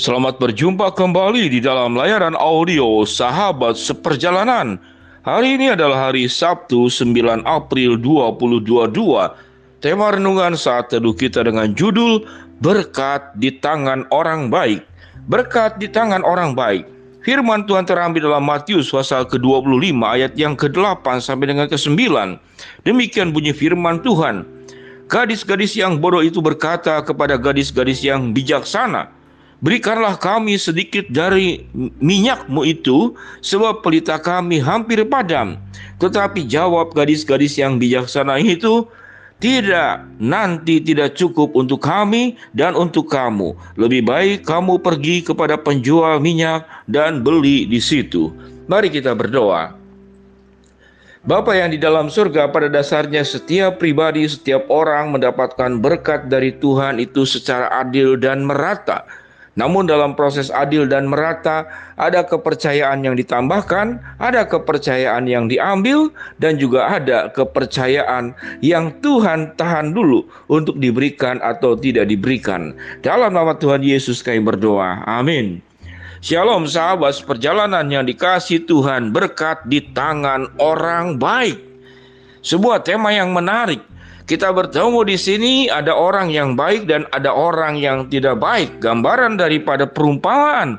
Selamat berjumpa kembali di dalam layaran audio Sahabat Seperjalanan. Hari ini adalah hari Sabtu 9 April 2022. Tema renungan saat teduh kita dengan judul Berkat di tangan orang baik. Berkat di tangan orang baik. Firman Tuhan terambil dalam Matius pasal ke-25 ayat yang ke-8 sampai dengan ke-9. Demikian bunyi firman Tuhan. Gadis-gadis yang bodoh itu berkata kepada gadis-gadis yang bijaksana, Berikanlah kami sedikit dari minyakmu itu, sebab pelita kami hampir padam. Tetapi jawab gadis-gadis yang bijaksana itu, tidak, nanti tidak cukup untuk kami dan untuk kamu. Lebih baik kamu pergi kepada penjual minyak dan beli di situ. Mari kita berdoa. Bapa yang di dalam surga pada dasarnya setiap pribadi, setiap orang mendapatkan berkat dari Tuhan itu secara adil dan merata. Namun dalam proses adil dan merata ada kepercayaan yang ditambahkan, ada kepercayaan yang diambil dan juga ada kepercayaan yang Tuhan tahan dulu untuk diberikan atau tidak diberikan. Dalam nama Tuhan Yesus kami berdoa. Amin. Shalom sahabat perjalanan yang dikasih Tuhan berkat di tangan orang baik. Sebuah tema yang menarik kita bertemu di sini ada orang yang baik dan ada orang yang tidak baik. Gambaran daripada perumpamaan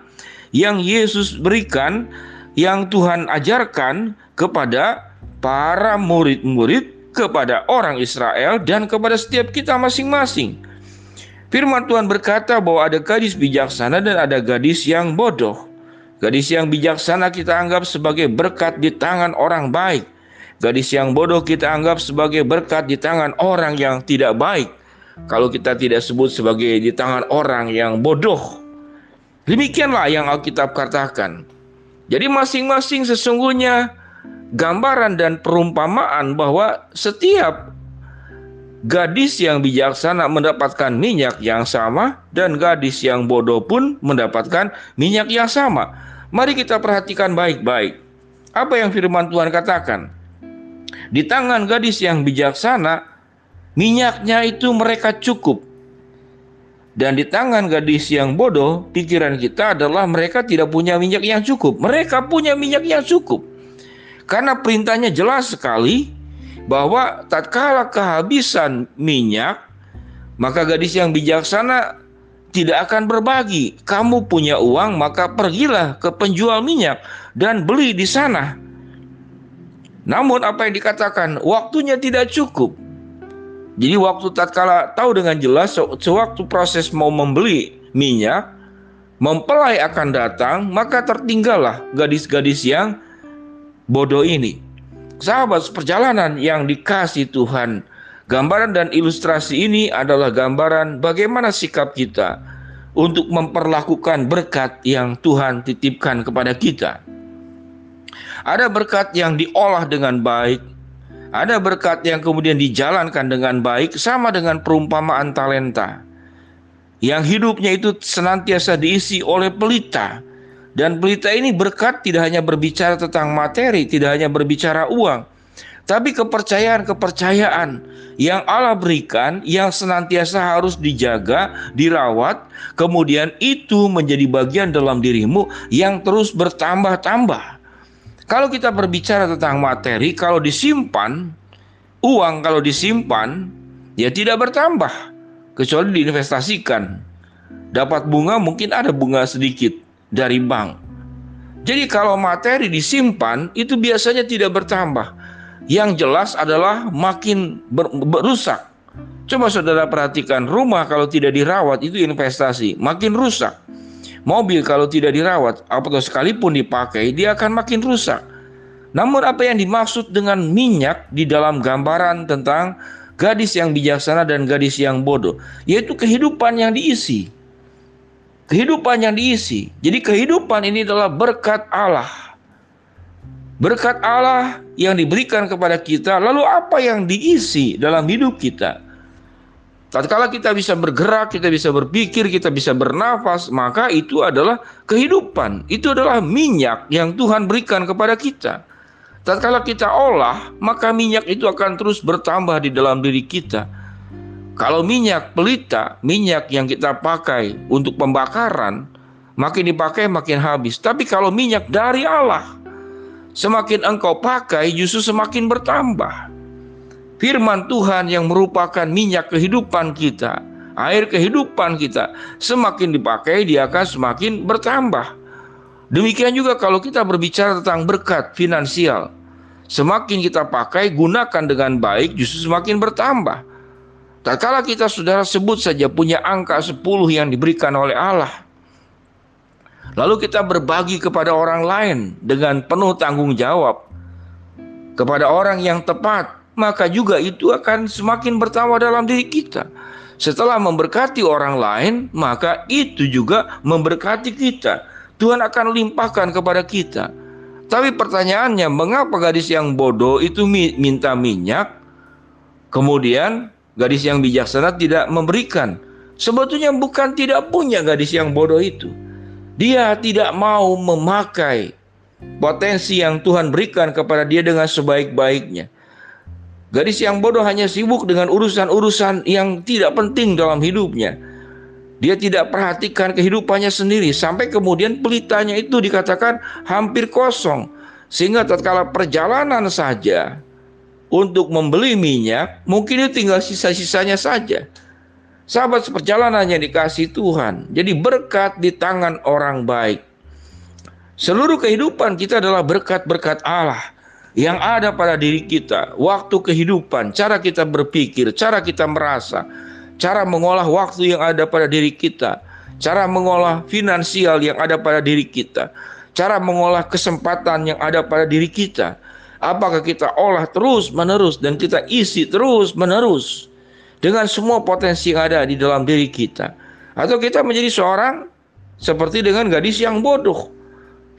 yang Yesus berikan, yang Tuhan ajarkan kepada para murid-murid, kepada orang Israel, dan kepada setiap kita masing-masing. Firman Tuhan berkata bahwa ada gadis bijaksana dan ada gadis yang bodoh. Gadis yang bijaksana kita anggap sebagai berkat di tangan orang baik. Gadis yang bodoh kita anggap sebagai berkat di tangan orang yang tidak baik. Kalau kita tidak sebut sebagai di tangan orang yang bodoh. Demikianlah yang Alkitab katakan. Jadi masing-masing sesungguhnya gambaran dan perumpamaan bahwa setiap gadis yang bijaksana mendapatkan minyak yang sama dan gadis yang bodoh pun mendapatkan minyak yang sama. Mari kita perhatikan baik-baik. Apa yang firman Tuhan katakan? Di tangan gadis yang bijaksana, minyaknya itu mereka cukup. Dan di tangan gadis yang bodoh, pikiran kita adalah mereka tidak punya minyak yang cukup. Mereka punya minyak yang cukup. Karena perintahnya jelas sekali bahwa tatkala kehabisan minyak, maka gadis yang bijaksana tidak akan berbagi. Kamu punya uang, maka pergilah ke penjual minyak dan beli di sana. Namun apa yang dikatakan waktunya tidak cukup. Jadi waktu tatkala tahu dengan jelas sewaktu proses mau membeli minyak, mempelai akan datang, maka tertinggallah gadis-gadis yang bodoh ini. Sahabat perjalanan yang dikasih Tuhan, gambaran dan ilustrasi ini adalah gambaran bagaimana sikap kita untuk memperlakukan berkat yang Tuhan titipkan kepada kita. Ada berkat yang diolah dengan baik, ada berkat yang kemudian dijalankan dengan baik, sama dengan perumpamaan talenta. Yang hidupnya itu senantiasa diisi oleh pelita. Dan pelita ini berkat tidak hanya berbicara tentang materi, tidak hanya berbicara uang, tapi kepercayaan-kepercayaan yang Allah berikan yang senantiasa harus dijaga, dirawat, kemudian itu menjadi bagian dalam dirimu yang terus bertambah-tambah. Kalau kita berbicara tentang materi, kalau disimpan, uang kalau disimpan, ya tidak bertambah. Kecuali diinvestasikan. Dapat bunga mungkin ada bunga sedikit dari bank. Jadi kalau materi disimpan, itu biasanya tidak bertambah. Yang jelas adalah makin ber, berusak. Coba saudara perhatikan, rumah kalau tidak dirawat itu investasi, makin rusak. Mobil kalau tidak dirawat atau sekalipun dipakai dia akan makin rusak. Namun apa yang dimaksud dengan minyak di dalam gambaran tentang gadis yang bijaksana dan gadis yang bodoh, yaitu kehidupan yang diisi. Kehidupan yang diisi. Jadi kehidupan ini adalah berkat Allah. Berkat Allah yang diberikan kepada kita, lalu apa yang diisi dalam hidup kita? Tatkala kita bisa bergerak, kita bisa berpikir, kita bisa bernafas, maka itu adalah kehidupan. Itu adalah minyak yang Tuhan berikan kepada kita. Tatkala kita olah, maka minyak itu akan terus bertambah di dalam diri kita. Kalau minyak pelita, minyak yang kita pakai untuk pembakaran, Makin dipakai makin habis. Tapi kalau minyak dari Allah, semakin engkau pakai justru semakin bertambah. Firman Tuhan yang merupakan minyak kehidupan kita, air kehidupan kita, semakin dipakai dia akan semakin bertambah. Demikian juga kalau kita berbicara tentang berkat finansial. Semakin kita pakai, gunakan dengan baik, justru semakin bertambah. Tak kala kita saudara sebut saja punya angka 10 yang diberikan oleh Allah. Lalu kita berbagi kepada orang lain dengan penuh tanggung jawab. Kepada orang yang tepat, maka juga itu akan semakin bertambah dalam diri kita. Setelah memberkati orang lain, maka itu juga memberkati kita. Tuhan akan limpahkan kepada kita. Tapi pertanyaannya, mengapa gadis yang bodoh itu minta minyak, kemudian gadis yang bijaksana tidak memberikan? Sebetulnya bukan tidak punya gadis yang bodoh itu. Dia tidak mau memakai potensi yang Tuhan berikan kepada dia dengan sebaik-baiknya. Gadis yang bodoh hanya sibuk dengan urusan-urusan yang tidak penting dalam hidupnya. Dia tidak perhatikan kehidupannya sendiri sampai kemudian pelitanya itu dikatakan hampir kosong. Sehingga tatkala perjalanan saja untuk membeli minyak, mungkin itu tinggal sisa-sisanya saja. Sahabat seperjalanan yang dikasih Tuhan. Jadi berkat di tangan orang baik. Seluruh kehidupan kita adalah berkat-berkat Allah yang ada pada diri kita. Waktu kehidupan, cara kita berpikir, cara kita merasa cara mengolah waktu yang ada pada diri kita, cara mengolah finansial yang ada pada diri kita, cara mengolah kesempatan yang ada pada diri kita. Apakah kita olah terus menerus dan kita isi terus menerus dengan semua potensi yang ada di dalam diri kita, atau kita menjadi seorang seperti dengan gadis yang bodoh,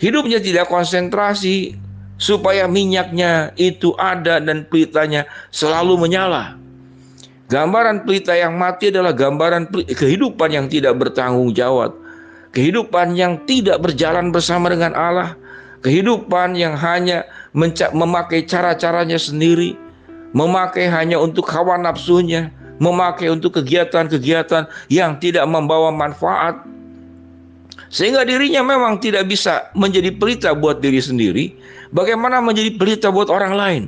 hidupnya tidak konsentrasi supaya minyaknya itu ada dan pelitanya selalu menyala. Gambaran pelita yang mati adalah gambaran kehidupan yang tidak bertanggung jawab. Kehidupan yang tidak berjalan bersama dengan Allah. Kehidupan yang hanya memakai cara-caranya sendiri. Memakai hanya untuk hawa nafsunya. Memakai untuk kegiatan-kegiatan yang tidak membawa manfaat. Sehingga dirinya memang tidak bisa menjadi pelita buat diri sendiri. Bagaimana menjadi pelita buat orang lain.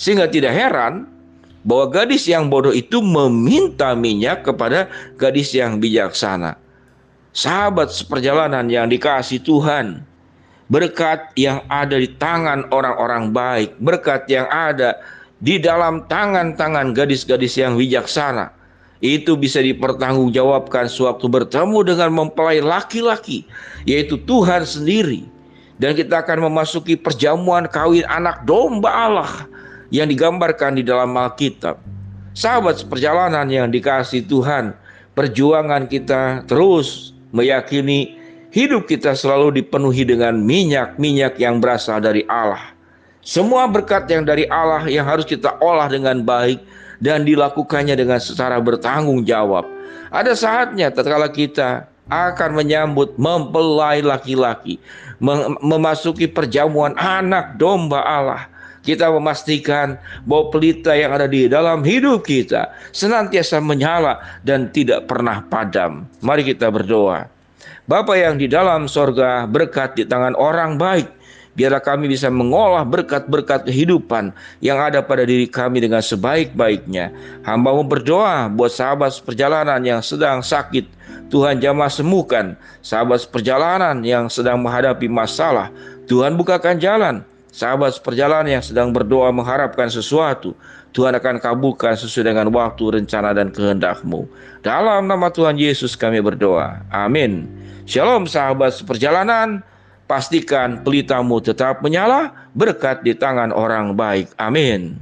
Sehingga tidak heran bahwa gadis yang bodoh itu meminta minyak kepada gadis yang bijaksana. Sahabat seperjalanan yang dikasih Tuhan, berkat yang ada di tangan orang-orang baik, berkat yang ada di dalam tangan-tangan gadis-gadis yang bijaksana, itu bisa dipertanggungjawabkan sewaktu bertemu dengan mempelai laki-laki, yaitu Tuhan sendiri. Dan kita akan memasuki perjamuan kawin anak domba Allah yang digambarkan di dalam Alkitab. Sahabat perjalanan yang dikasih Tuhan, perjuangan kita terus meyakini hidup kita selalu dipenuhi dengan minyak-minyak yang berasal dari Allah. Semua berkat yang dari Allah yang harus kita olah dengan baik dan dilakukannya dengan secara bertanggung jawab. Ada saatnya tatkala kita akan menyambut mempelai laki-laki, memasuki perjamuan anak domba Allah kita memastikan bahwa pelita yang ada di dalam hidup kita senantiasa menyala dan tidak pernah padam. Mari kita berdoa. Bapa yang di dalam sorga berkat di tangan orang baik. Biarlah kami bisa mengolah berkat-berkat kehidupan yang ada pada diri kami dengan sebaik-baiknya. Hamba mau berdoa buat sahabat perjalanan yang sedang sakit. Tuhan jamah sembuhkan. Sahabat perjalanan yang sedang menghadapi masalah. Tuhan bukakan jalan Sahabat perjalanan yang sedang berdoa mengharapkan sesuatu, Tuhan akan kabulkan sesuai dengan waktu, rencana, dan kehendakmu. Dalam nama Tuhan Yesus kami berdoa. Amin. Shalom sahabat seperjalanan. Pastikan pelitamu tetap menyala berkat di tangan orang baik. Amin.